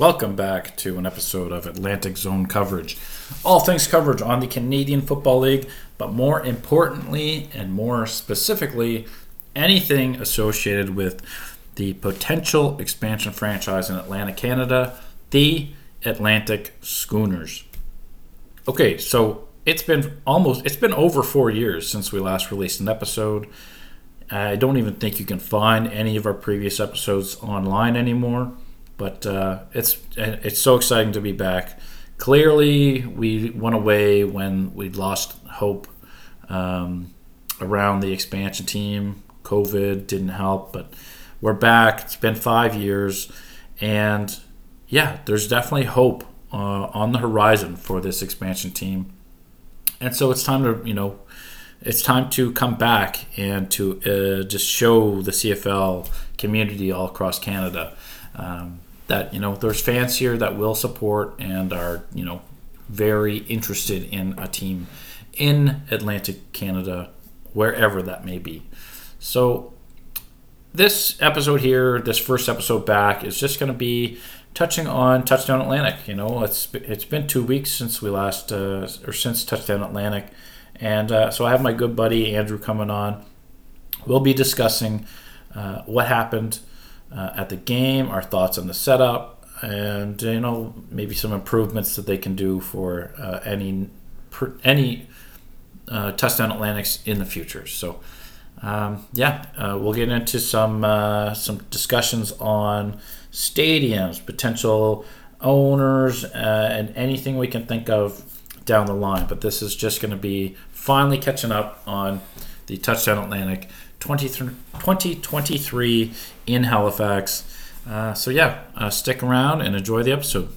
Welcome back to an episode of Atlantic Zone Coverage. All things coverage on the Canadian Football League, but more importantly and more specifically, anything associated with the potential expansion franchise in Atlantic, Canada, the Atlantic Schooners. Okay, so it's been almost it's been over 4 years since we last released an episode. I don't even think you can find any of our previous episodes online anymore. But uh, it's it's so exciting to be back. Clearly, we went away when we lost hope um, around the expansion team. COVID didn't help, but we're back. It's been five years, and yeah, there's definitely hope uh, on the horizon for this expansion team. And so it's time to you know it's time to come back and to uh, just show the CFL community all across Canada um, that you know there's fans here that will support and are you know very interested in a team in Atlantic Canada, wherever that may be. So this episode here, this first episode back, is just going to be touching on Touchdown Atlantic. You know, it's it's been two weeks since we last uh, or since Touchdown Atlantic, and uh, so I have my good buddy Andrew coming on. We'll be discussing uh, what happened uh, at the game, our thoughts on the setup, and you know maybe some improvements that they can do for uh, any per, any uh, touchdown Atlantics in the future. So. Um, yeah, uh, we'll get into some uh, some discussions on stadiums, potential owners, uh, and anything we can think of down the line. But this is just going to be finally catching up on the Touchdown Atlantic 2023 in Halifax. Uh, so, yeah, uh, stick around and enjoy the episode.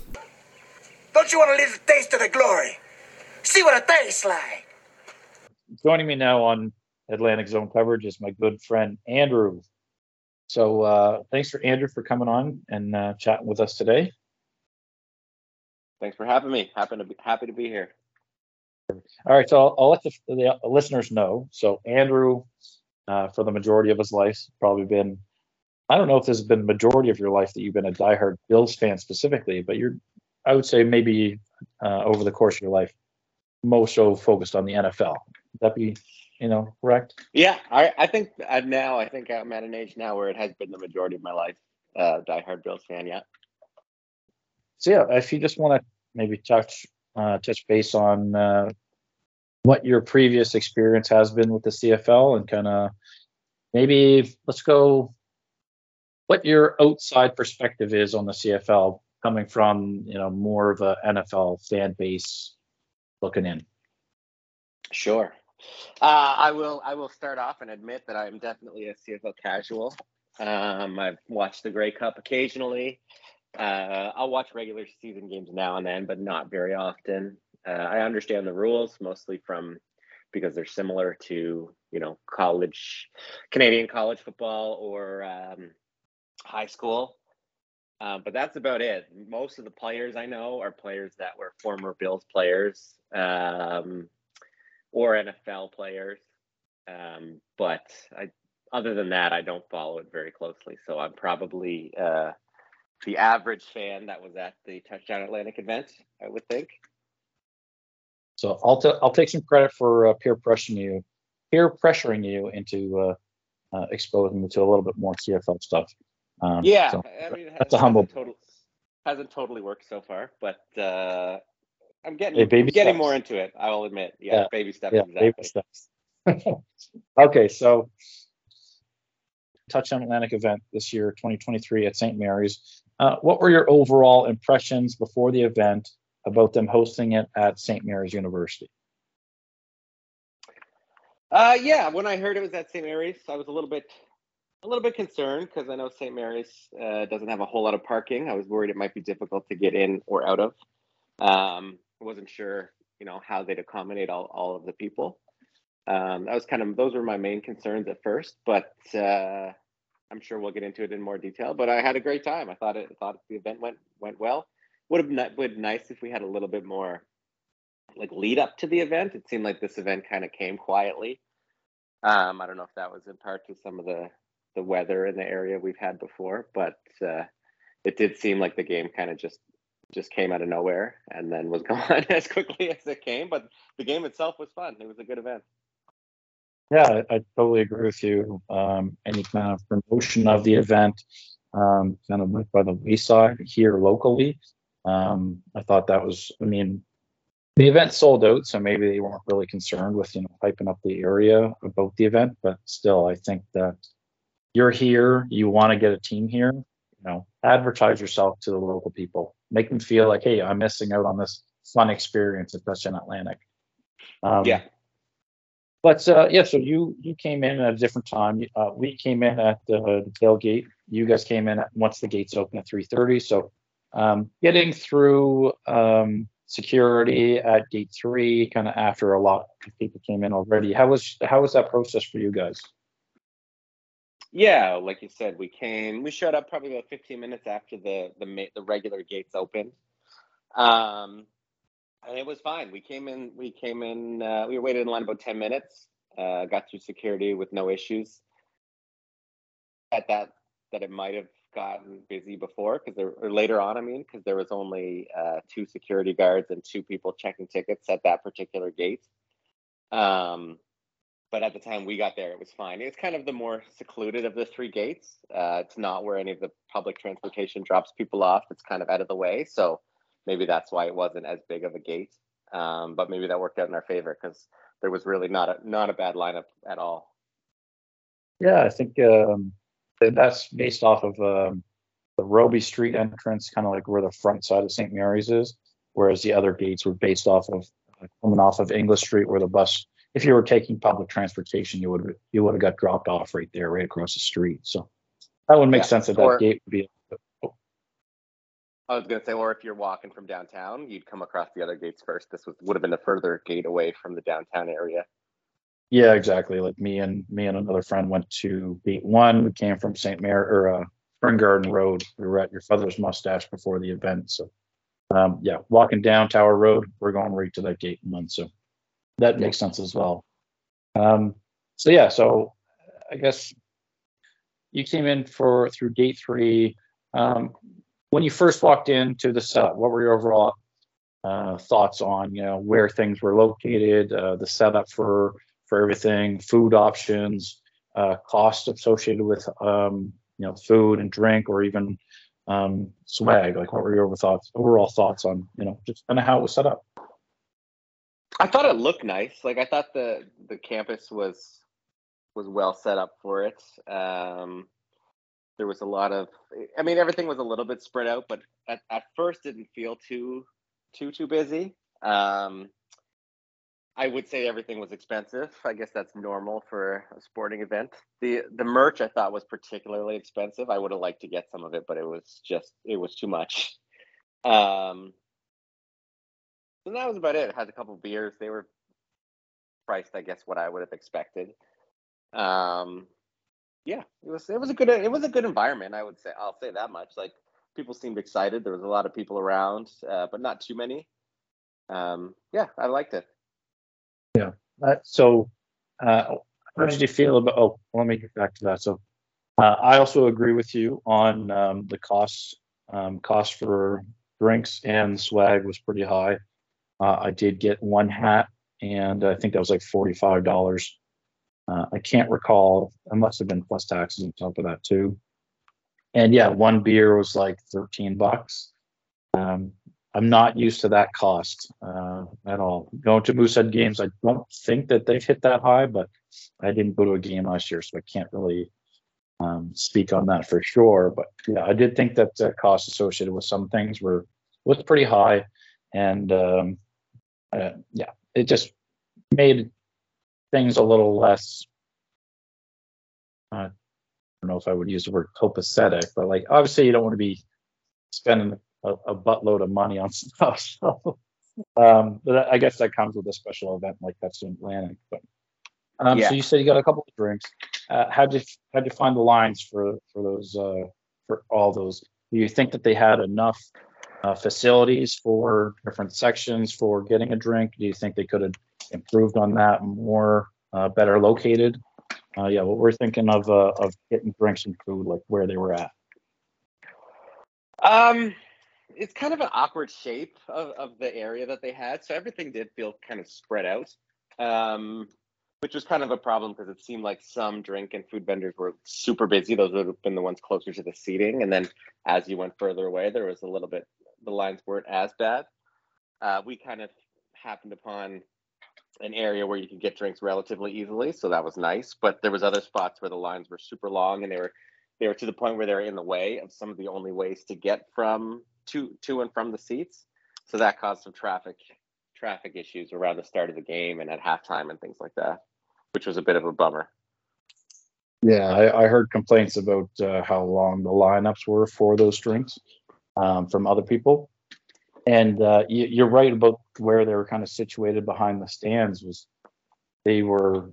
Don't you want a little taste of the glory? See what it tastes like. Joining me now on Atlantic Zone coverage is my good friend Andrew. So, uh, thanks for Andrew for coming on and uh, chatting with us today. Thanks for having me. Happy to be happy to be here. All right, so I'll, I'll let the, the, listeners know. So Andrew uh, for the majority of his life. Probably been, I don't know if this has been majority of your life that you've been a diehard Bills fan specifically, but you're, I would say maybe uh, over the course of your life, most so focused on the NFL. Would that be, you know, correct? Yeah, I, I think uh, now I think I'm at an age now where it has been the majority of my life, uh, diehard Bills fan. Yeah. So yeah, if you just want to maybe touch uh, touch base on uh, what your previous experience has been with the CFL and kind of maybe let's go what your outside perspective is on the CFL coming from you know more of a NFL fan base looking in. Sure. Uh, I will. I will start off and admit that I am definitely a CFL casual. Um, I've watched the Grey Cup occasionally. Uh, I'll watch regular season games now and then, but not very often. Uh, I understand the rules mostly from because they're similar to you know college, Canadian college football or um, high school. Um, but that's about it. Most of the players I know are players that were former Bills players um, or NFL players. Um, but I, other than that, I don't follow it very closely. So I'm probably uh, the average fan that was at the Touchdown Atlantic event, I would think. So I'll t- I'll take some credit for uh, peer pressuring you, peer pressuring you into uh, uh, exposing you to a little bit more CFL stuff. Um, yeah, so I mean, that's a humble. Total, hasn't totally worked so far, but uh, I'm getting hey, baby getting more into it. I will admit, yeah, yeah. baby steps. Yeah, exactly. baby steps. okay, so Touchdown Atlantic event this year, 2023 at St. Mary's. Uh, what were your overall impressions before the event about them hosting it at St. Mary's University? Uh, yeah, when I heard it was at St. Mary's, I was a little bit, a little bit concerned because I know St. Mary's uh, doesn't have a whole lot of parking. I was worried it might be difficult to get in or out of. Um, I wasn't sure, you know, how they'd accommodate all, all of the people. Um, that was kind of those were my main concerns at first, but uh, I'm sure we'll get into it in more detail. But I had a great time. I thought it thought the event went went well would have been nice if we had a little bit more like lead up to the event. It seemed like this event kind of came quietly. Um, I don't know if that was in part to some of the the weather in the area we've had before, but uh, it did seem like the game kind of just just came out of nowhere and then was gone as quickly as it came. But the game itself was fun. It was a good event. Yeah, I, I totally agree with you. Um, any kind of promotion of the event um, kind of went by the wayside here locally. Um, I thought that was, I mean, the event sold out, so maybe they weren't really concerned with, you know, hyping up the area about the event, but still, I think that you're here, you want to get a team here, you know, advertise yourself to the local people, make them feel like, hey, I'm missing out on this fun experience at Touchdown Atlantic. Um, Yeah. But uh, yeah, so you you came in at a different time. Uh, we came in at the, the tailgate. You guys came in at, once the gates open at 3:30. So um, getting through um, security at gate three, kind of after a lot of people came in already. How was how was that process for you guys? Yeah, like you said, we came. We showed up probably about 15 minutes after the the the regular gates opened, um, and it was fine. We came in. We came in. Uh, we waited in line about 10 minutes. Uh, got through security with no issues. At that, that it might have gotten busy before because there or later on. I mean, because there was only uh, two security guards and two people checking tickets at that particular gate. Um, but at the time we got there, it was fine. It's kind of the more secluded of the three gates. Uh, it's not where any of the public transportation drops people off. It's kind of out of the way, so maybe that's why it wasn't as big of a gate. Um, but maybe that worked out in our favor because there was really not a not a bad lineup at all. Yeah, I think um, that's based off of um, the Robie Street entrance, kind of like where the front side of St. Mary's is, whereas the other gates were based off of uh, coming off of English Street, where the bus, if you were taking public transportation, you would you would have got dropped off right there, right across the street. So that would make Yeah, sense that that gate would be. I was gonna say, or if you're walking from downtown, you'd come across the other gates first. This was would have been a further gate away from the downtown area. Yeah, exactly. Like me and me and another friend went to gate one. We came from St. Mary or uh, Spring Garden Road. We were at your father's mustache before the event. So, um, yeah, walking down Tower Road, we're going right to that gate one. So that makes sense as well. Um, so yeah, so I guess you came in for through gate three. Um, when you first walked into the setup, what were your overall uh, thoughts on you know where things were located, uh, the setup for for everything, food options, uh, cost associated with um, you know food and drink, or even um, swag. Like, what were your thoughts, overall thoughts on you know just kind of how it was set up? I thought it looked nice. Like I thought the the campus was was well set up for it. Um, there was a lot of, I mean, everything was a little bit spread out, but at, at first didn't feel too too too busy. Um, I would say everything was expensive. I guess that's normal for a sporting event. The the merch I thought was particularly expensive. I would have liked to get some of it, but it was just it was too much. Um, and that was about it. It had a couple beers. They were priced, I guess, what I would have expected. Um, yeah, it was it was a good it was a good environment. I would say I'll say that much. Like people seemed excited. There was a lot of people around, uh, but not too many. Um, yeah, I liked it. Uh, so, uh, how did you feel about? Oh, let me get back to that. So, uh, I also agree with you on um, the costs. Um, cost for drinks and swag was pretty high. Uh, I did get one hat, and I think that was like forty-five dollars. Uh, I can't recall. It must have been plus taxes on top of that too. And yeah, one beer was like thirteen bucks. Um, I'm not used to that cost uh, at all. Going to Moosehead games, I don't think that they've hit that high, but I didn't go to a game last year, so I can't really um, speak on that for sure. But yeah, I did think that the cost associated with some things were was pretty high, and um, uh, yeah, it just made things a little less. Uh, I don't know if I would use the word copacetic, but like obviously you don't want to be spending a, a buttload of money on stuff. So, um, but I guess that comes with a special event like that's in Atlantic. But um, Yeah. so you said you got a couple of drinks. Uh, how did you how'd you find the lines for for those uh, for all those? Do you think that they had enough uh, facilities for different sections for getting a drink? Do you think they could have improved on that more, uh, better located? Uh, yeah, what we're thinking of uh, of getting drinks and food, like where they were at. Um, it's kind of an awkward shape of, of the area that they had, so everything did feel kind of spread out, um, which was kind of a problem because it seemed like some drink and food vendors were super busy. Those would have been the ones closer to the seating, and then as you went further away, there was a little bit the lines weren't as bad. Uh, we kind of happened upon an area where you could get drinks relatively easily, so that was nice. But there was other spots where the lines were super long, and they were they were to the point where they were in the way of some of the only ways to get from to to and from the seats. So that caused some traffic traffic issues around the start of the game and at halftime and things like that, which was a bit of a bummer. Yeah, I, I heard complaints about uh, how long the lineups were for those drinks um, from other people, and uh, you, you're right about where they were kind of situated behind the stands. Was they were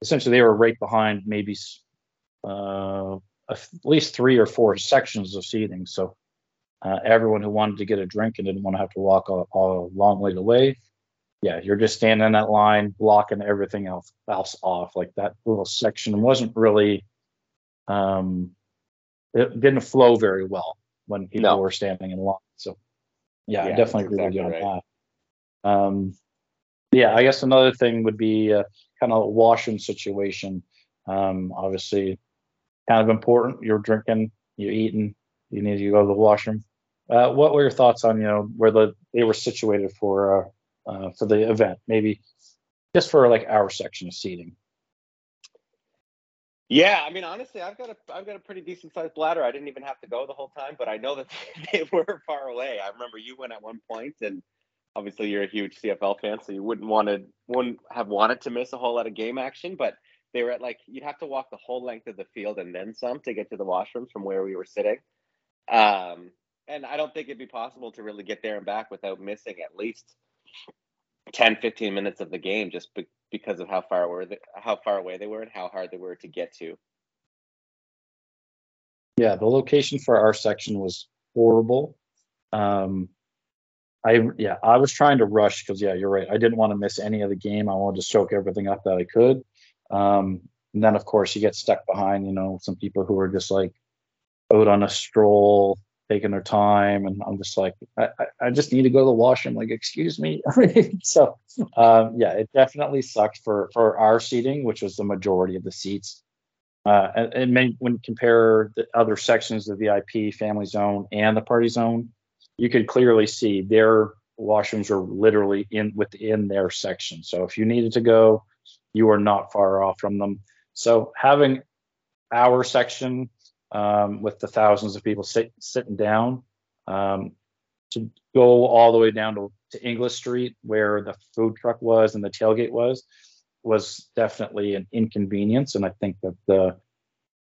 essentially they were right behind maybe uh, at least three or four sections of seating. So uh, everyone who wanted to get a drink and didn't want to have to walk a, a long way to away, yeah, you're just standing in that line, blocking everything else else off. Like that little section wasn't really, um, it didn't flow very well when people No. were standing in line. So yeah, I definitely agree with you on right. that. Um, yeah, I guess another thing would be uh, kind of a washroom situation. Um, obviously, kind of important. You're drinking, you're eating, you need to go to the washroom. Uh, what were your thoughts on you know where the they were situated for uh, uh, for the event? Maybe just for like our section of seating. Yeah, I mean, honestly, I've got a I've got a pretty decent sized bladder. I didn't even have to go the whole time, but I know that they were far away. I remember you went at one point, and obviously you're a huge CFL fan, so you wouldn't want wanted wouldn't have wanted to miss a whole lot of game action. But they were at like you'd have to walk the whole length of the field and then some to get to the washrooms from where we were sitting. Um, and I don't think it'd be possible to really get there and back without missing at least 10, 15 minutes of the game just be- because of how far were they, how far away they were and how hard they were to get to. Yeah, the location for our section was horrible. Um, I yeah, I was trying to rush because yeah, you're right. I didn't want to miss any of the game. I wanted to soak everything up that I could. Um, and then of course you get stuck behind, you know, some people who are just like out on a stroll, taking their time, and I'm just like, I, I, just need to go to the washroom. Like, excuse me. so um, yeah, it definitely sucked for for our seating, which was the majority of the seats. Uh, and, and may, when compare the other sections, of the VIP, family zone, and the party zone, you could clearly see their washrooms are literally in within their section. So if you needed to go, you are not far off from them. So having our section um, with the thousands of people sit, sitting down um, to go all the way down to, to English Street where the food truck was and the tailgate was was definitely an inconvenience, and I think that the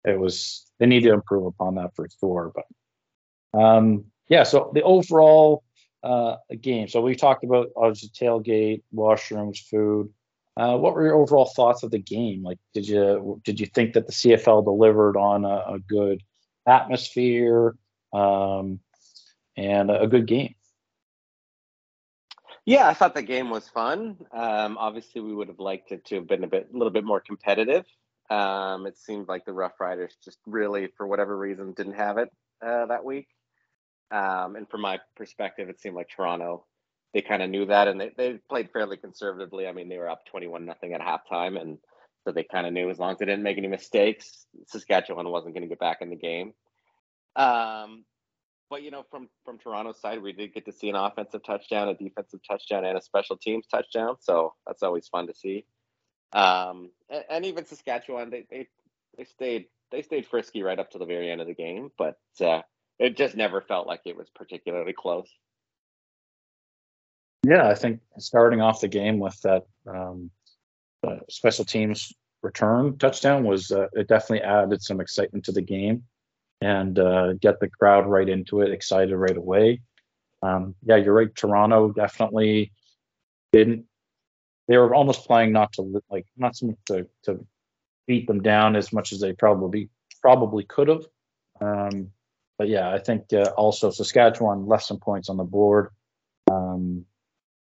it was they need to improve upon that for sure. But um, yeah, so the overall uh, game. So we talked about obviously tailgate, washrooms, food. Uh, what were your overall thoughts of the game? Like, did you did you think that the CFL delivered on a, a good atmosphere um, and a good game? Yeah, I thought the game was fun. Um, obviously, we would have liked it to have been a bit, a little bit more competitive. Um, it seemed like the Rough Riders just really, for whatever reason, didn't have it uh, that week. Um, and from my perspective, it seemed like Toronto, they kind of knew that, and they, they played fairly conservatively. I mean, they were up twenty-one nothing at halftime, and so they kind of knew as long as they didn't make any mistakes, Saskatchewan wasn't going to get back in the game. Um, but you know, from from Toronto's side, we did get to see an offensive touchdown, a defensive touchdown, and a special teams touchdown. So that's always fun to see. Um, and, and even Saskatchewan, they, they they stayed they stayed frisky right up to the very end of the game, but uh, it just never felt like it was particularly close. Yeah, I think starting off the game with that um, uh, special teams return touchdown was uh, it definitely added some excitement to the game and uh, get the crowd right into it, excited right away. Um, yeah, you're right. Toronto definitely didn't. They were almost playing not to like not so much to, to beat them down as much as they probably probably could have. Um, but yeah, I think uh, also Saskatchewan left some points on the board. Um,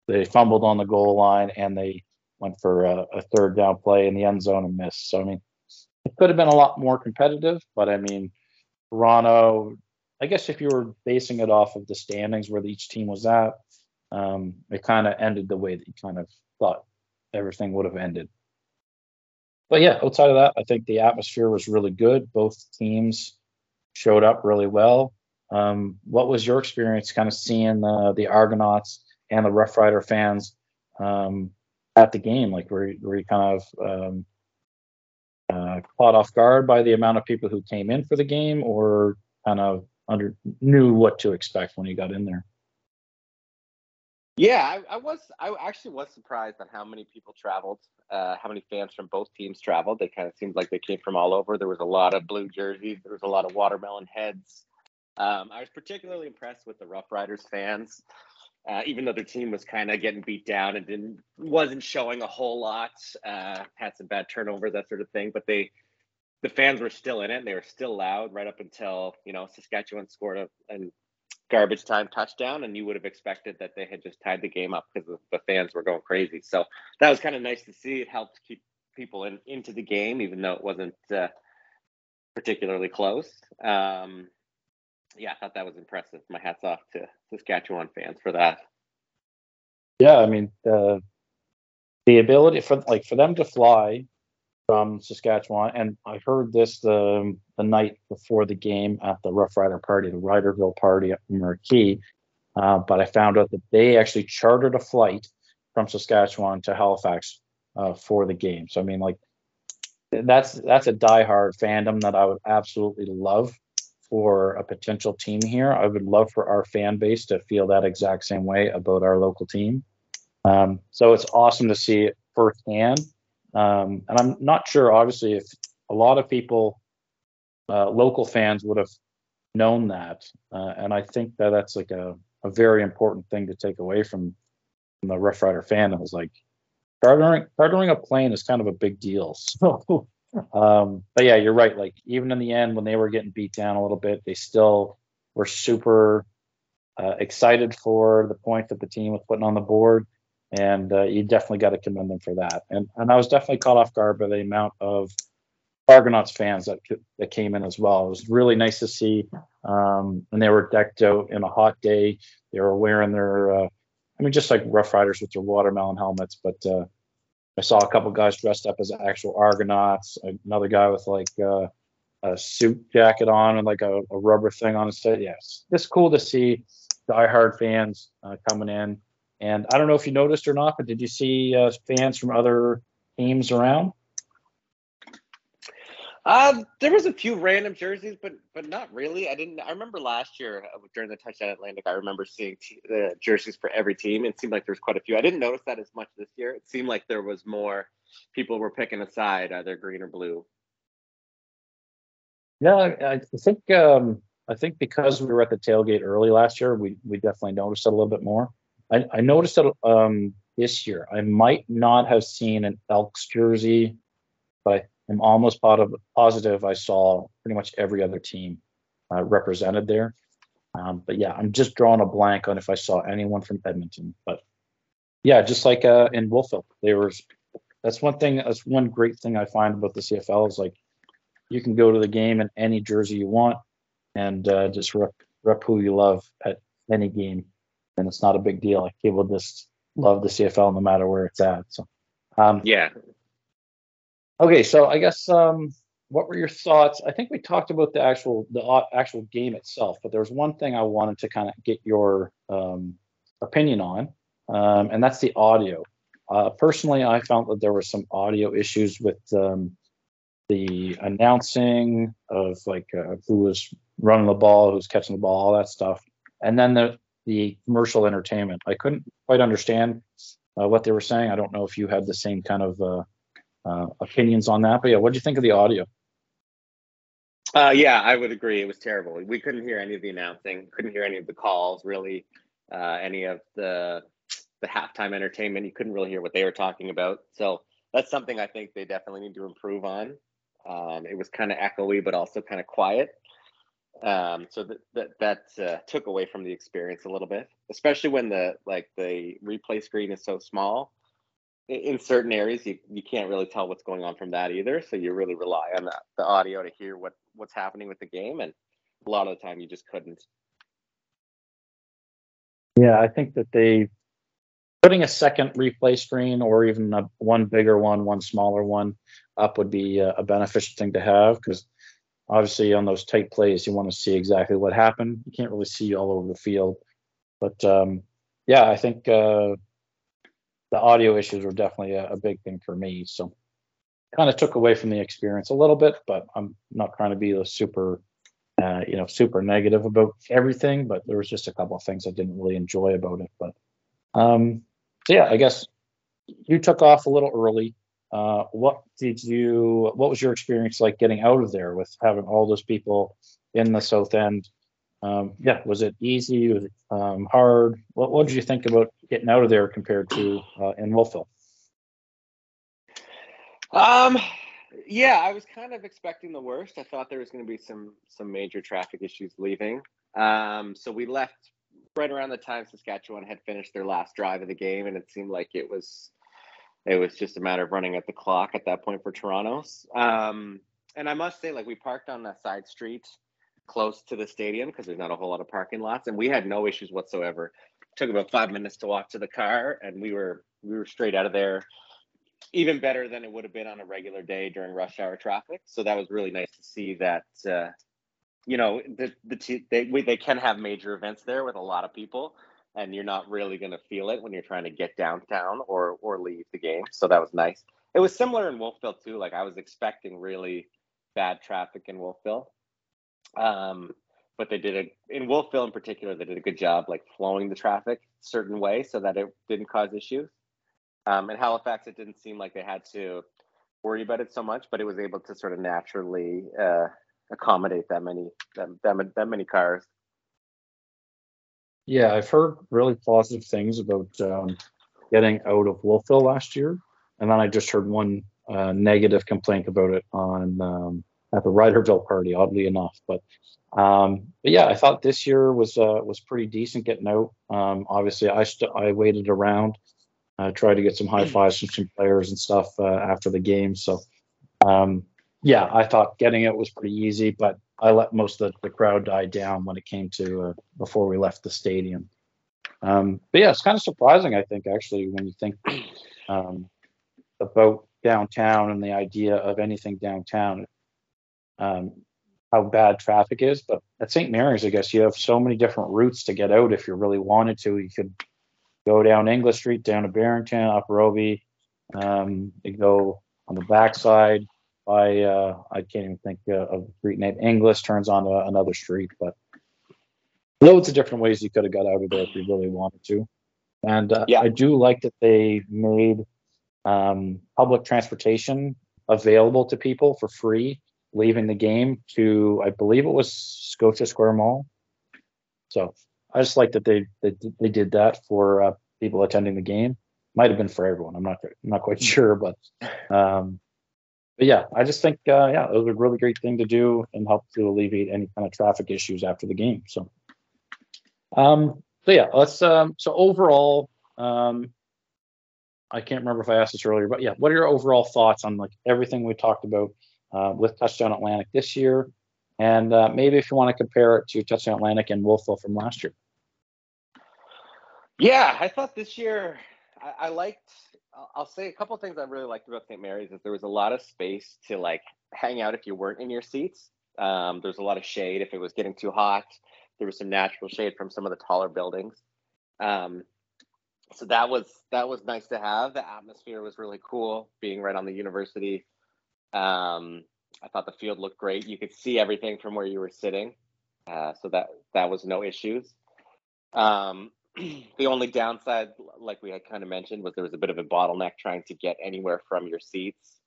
they fumbled on the goal line and they went for a, a third down play in the end zone and missed. So I mean, it could have been a lot more competitive, but I mean, Toronto I guess if you were basing it off of the standings where each team was at, um, it kind of ended the way that you kind of thought everything would have ended. But yeah, outside of that, I think the atmosphere was really good. Both teams showed up really well. Um, what was your experience kind of seeing the, the Argonauts and the Rough Rider fans um, at the game? Like, were, were you kind of um, uh, caught off guard by the amount of people who came in for the game, or kind of under knew what to expect when you got in there? Yeah, I, I was. I actually was surprised on how many people traveled, uh, how many fans from both teams traveled. They kind of seemed like they came from all over. There was a lot of blue jerseys. There was a lot of watermelon heads. Um, I was particularly impressed with the Rough Riders fans, uh, even though their team was kind of getting beat down and didn't wasn't showing a whole lot. Uh, had some bad turnovers, that sort of thing. But they, the fans were still in it. They were still loud right up until you know Saskatchewan scored a, a garbage time touchdown, and you would have expected that they had just tied the game up because the fans were going crazy. So that was kind of nice to see. It helped keep people in into the game, even though it wasn't uh, particularly close. Um, yeah, I thought that was impressive. My hats off to Saskatchewan fans for that. Yeah, I mean the the ability for like for them to fly from Saskatchewan, and I heard this the the night before the game at the Rough Rider party, the Riderville party at Marquee. Uh, but I found out that they actually chartered a flight from Saskatchewan to Halifax uh, for the game. So I mean, like that's that's a diehard fandom that I would absolutely love for a potential team here. I would love for our fan base to feel that exact same way about our local team. Um, so it's awesome to see it firsthand. Um, and I'm not sure, obviously, if a lot of people, uh, local fans, would have known that. Uh, and I think that that's like a, a very important thing to take away from, from the Rough Rider fandom was like chartering, chartering a plane is kind of a big deal. So um, but yeah, you're right. Like even in the end, when they were getting beat down a little bit, they still were super uh, excited for the point that the team was putting on the board, and uh, you definitely got to commend them for that. And and I was definitely caught off guard by the amount of Argonauts fans that that came in as well. It was really nice to see, um, and they were decked out in a hot day. They were wearing their, uh, I mean, just like Rough Riders with their watermelon helmets, but uh, I saw a couple guys dressed up as actual Argonauts. Another guy with like uh, a suit jacket on and like a, a rubber thing on his head. Yes, it's cool to see diehard fans uh, coming in. And I don't know if you noticed or not, but did you see uh, fans from other teams around? Uh, there was a few random jerseys, but but not really. I didn't. I remember last year uh, during the touchdown Atlantic, I remember seeing t- the jerseys for every team. It seemed like there was quite a few. I didn't notice that as much this year. It seemed like there was more people were picking a side, either green or blue. Yeah, I think um, I think because we were at the tailgate early last year, we we definitely noticed it a little bit more. I, I noticed it um, this year. I might not have seen an Elks jersey, but I'm almost positive I saw pretty much every other team uh, represented there. Um, but yeah, I'm just drawing a blank on if I saw anyone from Edmonton. But yeah, just like uh, in Wolfville, there was. That's one thing. That's one great thing I find about the CFL is like you can go to the game in any jersey you want and uh, just rep, rep who you love at any game, and it's not a big deal. Like people just love the CFL no matter where it's at. So um, yeah, Okay, so I guess um, what were your thoughts? I think we talked about the actual the actual game itself, but there's one thing I wanted to kind of get your um, opinion on, um, and that's the audio. Uh, personally, I found that there were some audio issues with um, the announcing of like uh, who was running the ball, who's catching the ball, all that stuff, and then the the commercial entertainment. I couldn't quite understand uh, what they were saying. I don't know if you had the same kind of uh, opinions on that. But yeah, what do you think of the audio? Uh, yeah, I would agree. It was terrible. We couldn't hear any of the announcing, couldn't hear any of the calls, really, uh, any of the the halftime entertainment. You couldn't really hear what they were talking about. So that's something I think they definitely need to improve on. Um, it was kind of echoey, but also kind of quiet. Um, so that that, that uh, took away from the experience a little bit, especially when the like the replay screen is so small in certain areas you, you can't really tell what's going on from that either so you really rely on the, the audio to hear what what's happening with the game and a lot of the time you just couldn't. Yeah, I think that they putting a second replay screen or even a, one bigger one, one smaller one up would be a, a beneficial thing to have because obviously on those tight plays you want to see exactly what happened. You can't really see all over the field, but um, yeah, I think uh, the audio issues were definitely a, a big thing for me. So kind of took away from the experience a little bit, but I'm not trying to be the super uh, you know, super negative about everything, but there was just a couple of things I didn't really enjoy about it. But um, so yeah, I guess you took off a little early. Uh, what did you? What was your experience like getting out of there with having all those people in the South End? Um, yeah, was it easy? Was it um, hard? What What did you think about getting out of there compared to uh, in Wolfville? Um, yeah, I was kind of expecting the worst. I thought there was going to be some some major traffic issues leaving. Um, so we left right around the time Saskatchewan had finished their last drive of the game, and it seemed like it was it was just a matter of running at the clock at that point for Toronto's. Um, and I must say, like we parked on a side street close to the stadium because there's not a whole lot of parking lots, and we had no issues whatsoever. Took about five minutes to walk to the car, and we were we were straight out of there even better than it would have been on a regular day during rush hour traffic. So that was really nice to see that. Uh, you know, the the t- they we, they can have major events there with a lot of people, and you're not really going to feel it when you're trying to get downtown or or leave the game. So that was nice. It was similar in Wolfville too. Like I was expecting really bad traffic in Wolfville. Um, but they did a in Wolfville in particular, they did a good job like flowing the traffic certain way so that it didn't cause issues. Um, in Halifax, it didn't seem like they had to worry about it so much, but it was able to sort of naturally uh, accommodate that many that, that, that many cars. Yeah, I've heard really positive things about um, getting out of Wolfville last year, and then I just heard one uh, negative complaint about it on um, at the Riderville party. Oddly enough, but um, but yeah, I thought this year was uh, was pretty decent getting out. Um, obviously, I st- I waited around uh, tried to get some high fives from some players and stuff uh, after the game. So, um, yeah, I thought getting it was pretty easy, but I let most of the, the crowd die down when it came to uh, before we left the stadium. Um, but yeah, it's kind of surprising, I think, actually, when you think um, about downtown and the idea of anything downtown, um, how bad traffic is. But at St. Mary's, I guess you have so many different routes to get out if you really wanted to. You could go down English Street, down to Barrington, up Robie. Um, you go on the backside by, uh, I can't even think uh, of the street name. English turns onto another street, but loads of different ways you could have got out of there if you really wanted to. And uh, Yeah. I do like that they made um, public transportation available to people for free leaving the game to, I believe it was Scotia Square Mall. So I just like that they they, they did that for uh, people attending the game. Might have been for everyone. I'm not I'm not quite sure, but um, but yeah, I just think uh, yeah, it was a really great thing to do and help to alleviate any kind of traffic issues after the game. So um, so yeah, let's um, so overall um, I can't remember if I asked this earlier, but yeah, what are your overall thoughts on like everything we talked about uh, with Touchdown Atlantic this year? And uh, maybe if you want to compare it to Touchdown Atlantic and Wolfville from last year. Yeah, I thought this year I, I liked. I'll- say a couple of things I really liked about St. Mary's is there was a lot of space to like hang out if you weren't in your seats. Um, there's a lot of shade if it was getting too hot. There was some natural shade from some of the taller buildings. Um, so that was that was nice to have. The atmosphere was really cool, being right on the university. Um, I thought the field looked great. You could see everything from where you were sitting, uh, so that that was no issues. Um, the only downside, like we had kind of mentioned, was there was a bit of a bottleneck trying to get anywhere from your seats.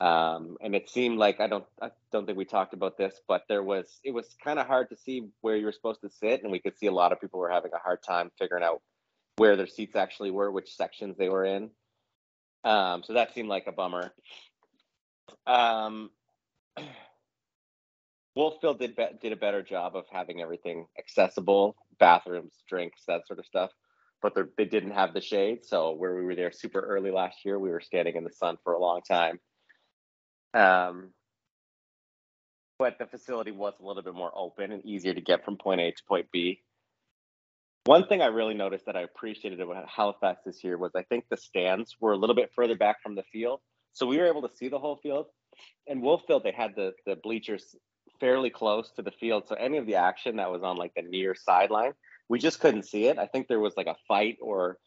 Um, and it seemed like I don't I don't think we talked about this, but there was it was kind of hard to see where you were supposed to sit, and we could see a lot of people were having a hard time figuring out where their seats actually were, which sections they were in. Um, so that seemed like a bummer. Um, Wolfville did be- did a better job of having everything accessible, bathrooms, drinks, that sort of stuff. But they're- didn't have the shade, so where we were there super early last year, we were standing in the sun for a long time. Um, but the facility was a little bit more open and easier to get from point A to point B. One thing I really noticed that I appreciated about Halifax this year was I think the stands were a little bit further back from the field, so we were able to see the whole field. In Wolfville, they had the the bleachers fairly close to the field, so any of the action that was on like the near sideline, we just couldn't see it. I think there was like a fight or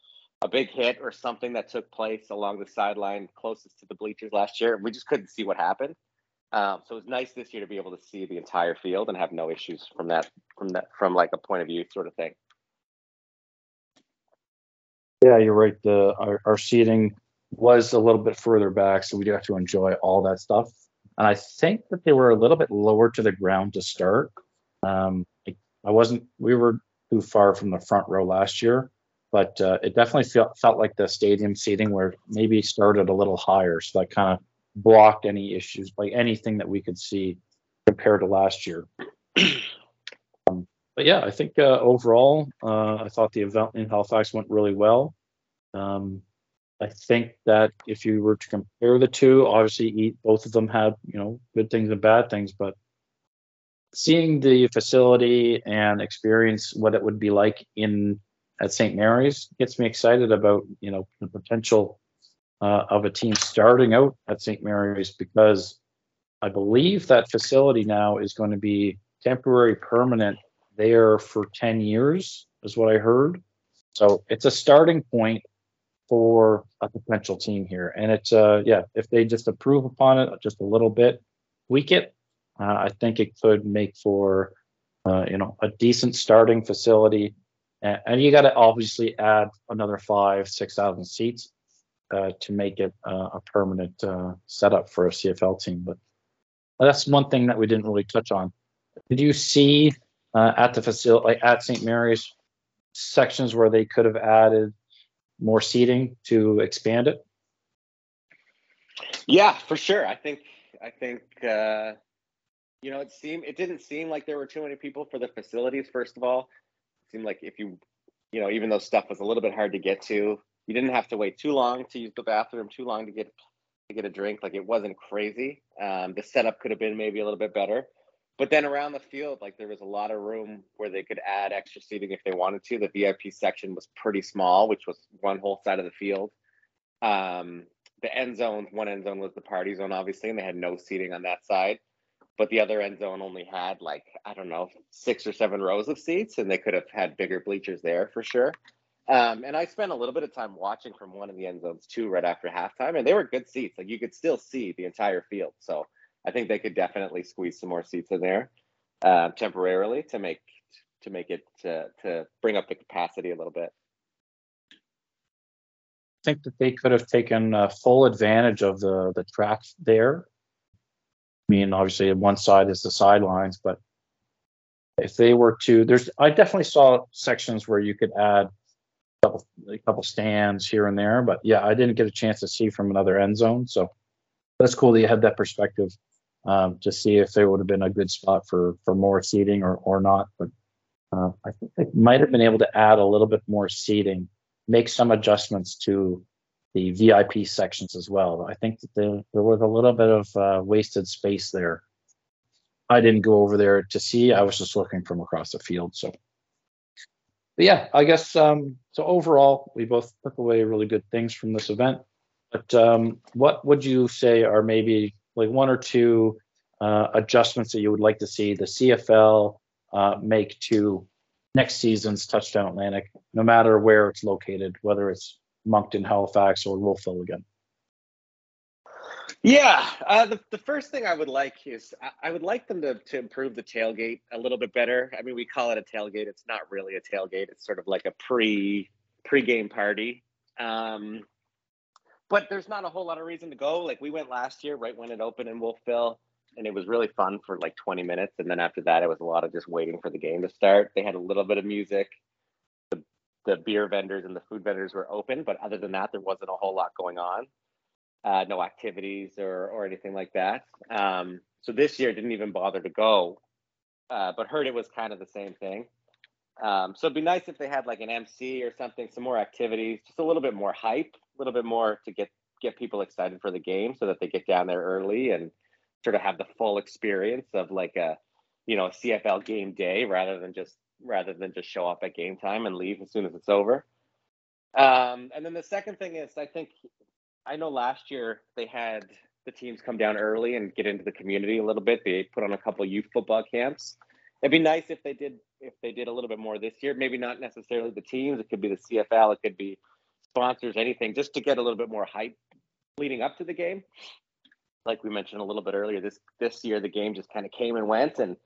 a big hit or something that took place along the sideline closest to the bleachers last year. We just couldn't see what happened. Um, so it was nice this year to be able to see the entire field and have no issues from that from that from like a point of view sort of thing. Yeah, you're right. The our, our seating was a little bit further back, so we do have to enjoy all that stuff. And I think that they were a little bit lower to the ground to start. Um, I, I wasn't. We were too far from the front row last year, but uh, it definitely felt felt like the stadium seating where maybe started a little higher, so that kind of blocked any issues, like anything that we could see compared to last year. um, but yeah, I think uh, overall, uh, I thought the event in Halifax went really well. Um, I think that if you were to compare the two, obviously both of them had you know good things and bad things, but seeing the facility and experience what it would be like in at St. Mary's gets me excited about you know the potential uh, of a team starting out at St. Mary's because I believe that facility now is going to be temporary permanent there for 10 years is what I heard. So it's a starting point for a potential team here. And it's uh yeah, if they just approve upon it just a little bit, tweak it, uh, I think it could make for uh, you know a decent starting facility. And, and you got to obviously add another five, six thousand seats uh, to make it uh, a permanent uh, setup for a CFL team. But that's one thing that we didn't really touch on. Did you see uh, at the facility, at St. Mary's, sections where they could have added more seating to expand it? Yeah, for sure. I think I think uh, you know it seemed it didn't seem like there were too many people for the facilities. First of all, it seemed like if you you know even though stuff was a little bit hard to get to, you didn't have to wait too long to use the bathroom, too long to get to get a drink. Like it wasn't crazy. Um, the setup could have been maybe a little bit better. But then around the field, like there was a lot of room where they could add extra seating if they wanted to. The VIP section was pretty small, which was one whole side of the field. Um, the end zone, one end zone was the party zone, obviously, and they had no seating on that side. But the other end zone only had like, I don't know, six or seven rows of seats, and they could have had bigger bleachers there for sure. Um, and I spent a little bit of time watching from one of the end zones too, right after halftime, and they were good seats. Like you could still see the entire field. So I think they could definitely squeeze some more seats in there uh, temporarily to make to make it to to bring up the capacity a little bit. I think that they could have taken uh, full advantage of the the track there. I mean, obviously, one side is the sidelines, but if they were to, there's I definitely saw sections where you could add a couple, a couple stands here and there, but yeah, I didn't get a chance to see from another end zone, so that's cool that you had that perspective um, to see if there would have been a good spot for for more seating or or not. But uh, I think they might have been able to add a little bit more seating, make some adjustments to the VIP sections as well. I think that there, there was a little bit of uh, wasted space there. I didn't go over there to see. I was just looking from across the field. So, but yeah, I guess um, so. Overall, we both took away really good things from this event. But um, what would you say are maybe like one or two uh, adjustments that you would like to see the CFL uh, make to next season's Touchdown Atlantic, no matter where it's located, whether it's Moncton, Halifax, or Wolfville again? Yeah, uh, the, the first thing I would like is I, I would like them to, to improve the tailgate a little bit better. I mean, we call it a tailgate. It's not really a tailgate. It's sort of like a pre pre-game party. Um, but there's not a whole lot of reason to go. Like we went last year, right when it opened in Wolfville, and it was really fun for like 20 minutes. And then after that, it was a lot of just waiting for the game to start. They had a little bit of music. The, the beer vendors and the food vendors were open, but other than that, there wasn't a whole lot going on. Uh, no activities or or anything like that. Um, so this year didn't even bother to go, uh, but heard it was kind of the same thing. Um, so it'd be nice if they had like an MC or something, some more activities, just a little bit more hype, a little bit more to get get people excited for the game, so that they get down there early and sort of have the full experience of like a you know a CFL game day rather than just rather than just show up at game time and leave as soon as it's over. Um, and then the second thing is, I think I know last year they had the teams come down early and get into the community a little bit. They put on a couple youth football camps. It'd be nice if they did if they did a little bit more this year. Maybe not necessarily the teams. It could be the CFL. It could be sponsors. Anything just to get a little bit more hype leading up to the game. Like we mentioned a little bit earlier, this this year the game just kind of came and went, and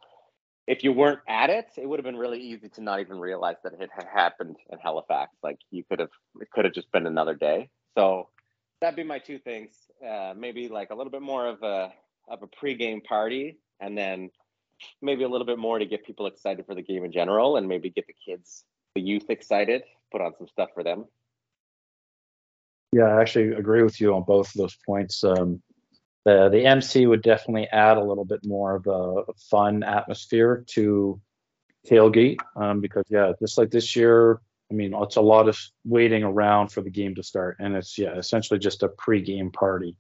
if you weren't at it, it would have been really easy to not even realize that it had happened in Halifax. Like you could have, it could have just been another day. So that'd be my two things. Uh, maybe like a little bit more of a of a pregame party, and then maybe a little bit more to get people excited for the game in general, and maybe get the kids, the youth excited. Put on some stuff for them. Yeah, I actually agree with you on both of those points. Um, the the MC would definitely add a little bit more of a fun atmosphere to tailgate um, because yeah, just like this year, I mean, it's a lot of waiting around for the game to start, and it's yeah, essentially just a pre-game party.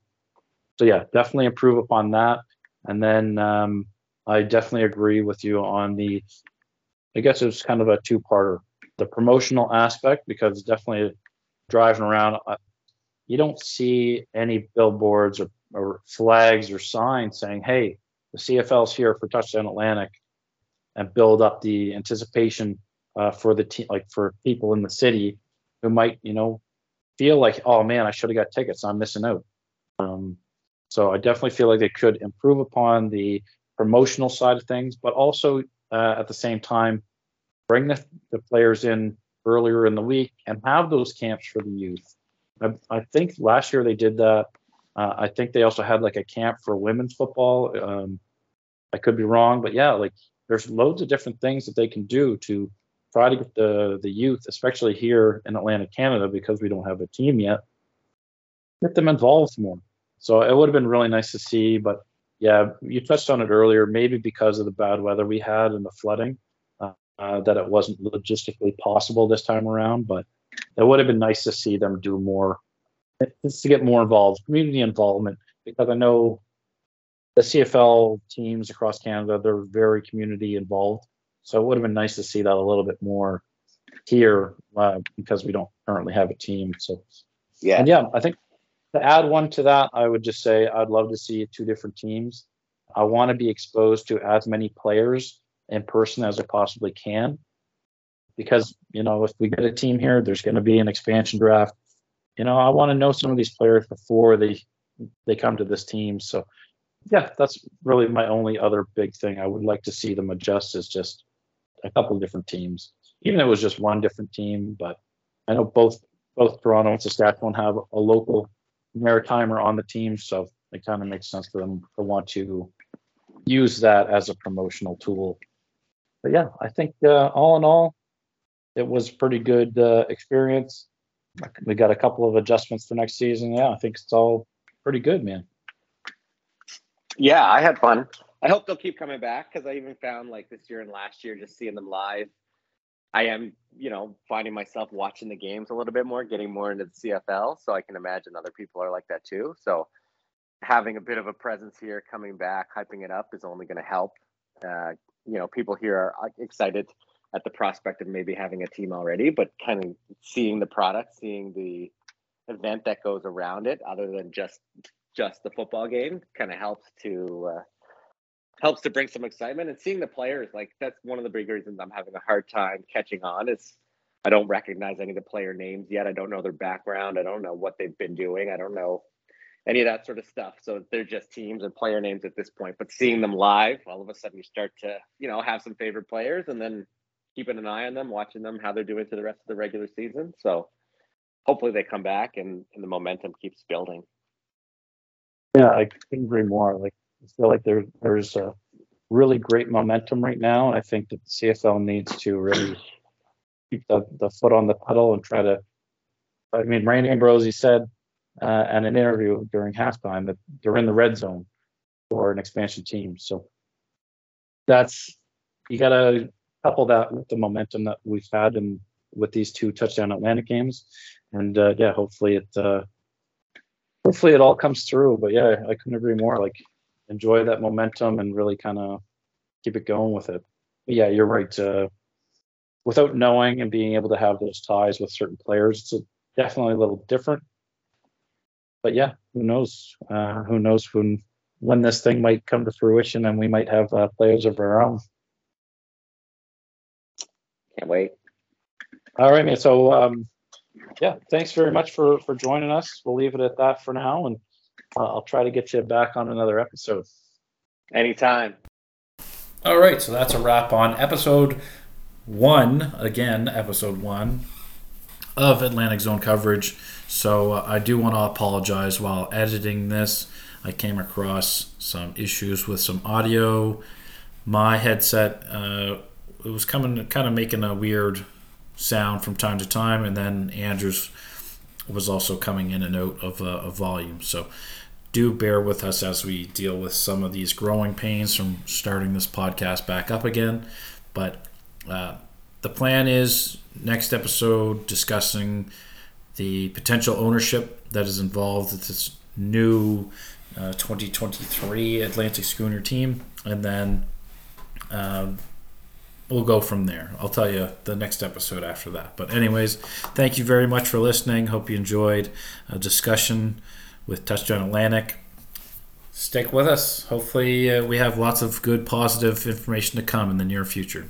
So yeah, definitely improve upon that. And then um, I definitely agree with you on the. I guess it's kind of a two-parter. The promotional aspect because definitely driving around, uh, you don't see any billboards or or flags or signs saying, "Hey, the CFL's here for Touchdown Atlantic," and build up the anticipation uh, for the team, like for people in the city who might, you know, feel like, "Oh man, I should have got tickets. I'm missing out." Um, so I definitely feel like they could improve upon the promotional side of things, but also uh, at the same time bring the, the players in earlier in the week and have those camps for the youth. I, I think last year they did that uh, I think they also had like a camp for women's football. Um, I could be wrong, but yeah, like there's loads of different things that they can do to try to get the the youth, especially here in Atlantic Canada, because we don't have a team yet, get them involved more. So it would have been really nice to see, but yeah, you touched on it earlier. Maybe because of the bad weather we had and the flooding, uh, that it wasn't logistically possible this time around. But it would have been nice to see them do more just to get more involved, community involvement, because I know the CFL teams across Canada, they're very community involved. So it would have been nice to see that a little bit more here uh, because we don't currently have a team. So, yeah. And yeah, I think to add one to that, I would just say I'd love to see two different teams. I want to be exposed to as many players in person as I possibly can. Because, you know, if we get a team here, there's going to be an expansion draft you know, I want to know some of these players before they they come to this team. So yeah, that's really my only other big thing. I would like to see them adjust is just a couple different teams. Even if it was just one different team, but I know both both Toronto and Saskatchewan have a local Maritimer on the team, so it kind of makes sense for them to want to use that as a promotional tool. But yeah, I think uh, all in all, it was pretty good uh, experience we got a couple of adjustments for next season. Yeah, I think it's all pretty good, man. Yeah, I had fun. I hope they'll keep coming back because I even found like this year and last year, just seeing them live. I am, you know, finding myself watching the games a little bit more, getting more into the CFL. So I can imagine other people are like that too. So having a bit of a presence here, coming back, hyping it up is only going to help. Uh, you know, people here are excited at the prospect of maybe having a team already, but kind of seeing the product, seeing the event that goes around it, other than just just the football game, kind of helps to uh, helps to bring some excitement and seeing the players. Like that's one of the big reasons I'm having a hard time catching on is I don't recognize any of the player names yet. I don't know their background. I don't know what they've been doing. I don't know any of that sort of stuff. So they're just teams and player names at this point. But seeing them live, all of a sudden you start to, you know, have some favorite players and then keeping an eye on them, watching them how they're doing to the rest of the regular season. So hopefully they come back and, and the momentum keeps building. Yeah, I couldn't agree more. Like I feel like there there's a really great momentum right now. I think that the CFL needs to really keep the, the foot on the pedal and try to. I mean, Randy Ambrosie said uh, in an interview during halftime that they're in the red zone for an expansion team. So that's you got to couple that with the momentum that we've had and with these two touchdown Atlantic games, and uh, yeah, hopefully it uh, hopefully it all comes through. But yeah, I couldn't agree more. Like enjoy that momentum and really kind of keep it going with it. But yeah, you're right. Uh, without knowing and being able to have those ties with certain players, it's a, definitely a little different. But yeah, who knows? Uh, who knows when when this thing might come to fruition and we might have uh, players of our own. Can't wait. All right, man. So um, yeah, thanks very much for for joining us. We'll leave it at that for now, and uh, I'll try to get you back on another episode. Anytime. All right, so that's a wrap on episode one. Again, episode one of Atlantic Zone coverage. So uh, I do want to apologize while editing this. I came across some issues with some audio. My headset uh, it was coming, kind of making a weird sound from time to time, and then Andrews was also coming in and out of, uh, volume. So do bear with us as we deal with some of these growing pains from starting this podcast back up again. But uh, the plan is next episode discussing the potential ownership that is involved with this new uh, 2023 Atlantic Schooner team, and then um, we'll go from there. I'll tell you the next episode after that. But, anyways, thank you very much for listening. Hope you enjoyed a discussion with Touchdown Atlantic. Stick with us. Hopefully, uh, we have lots of good, positive information to come in the near future.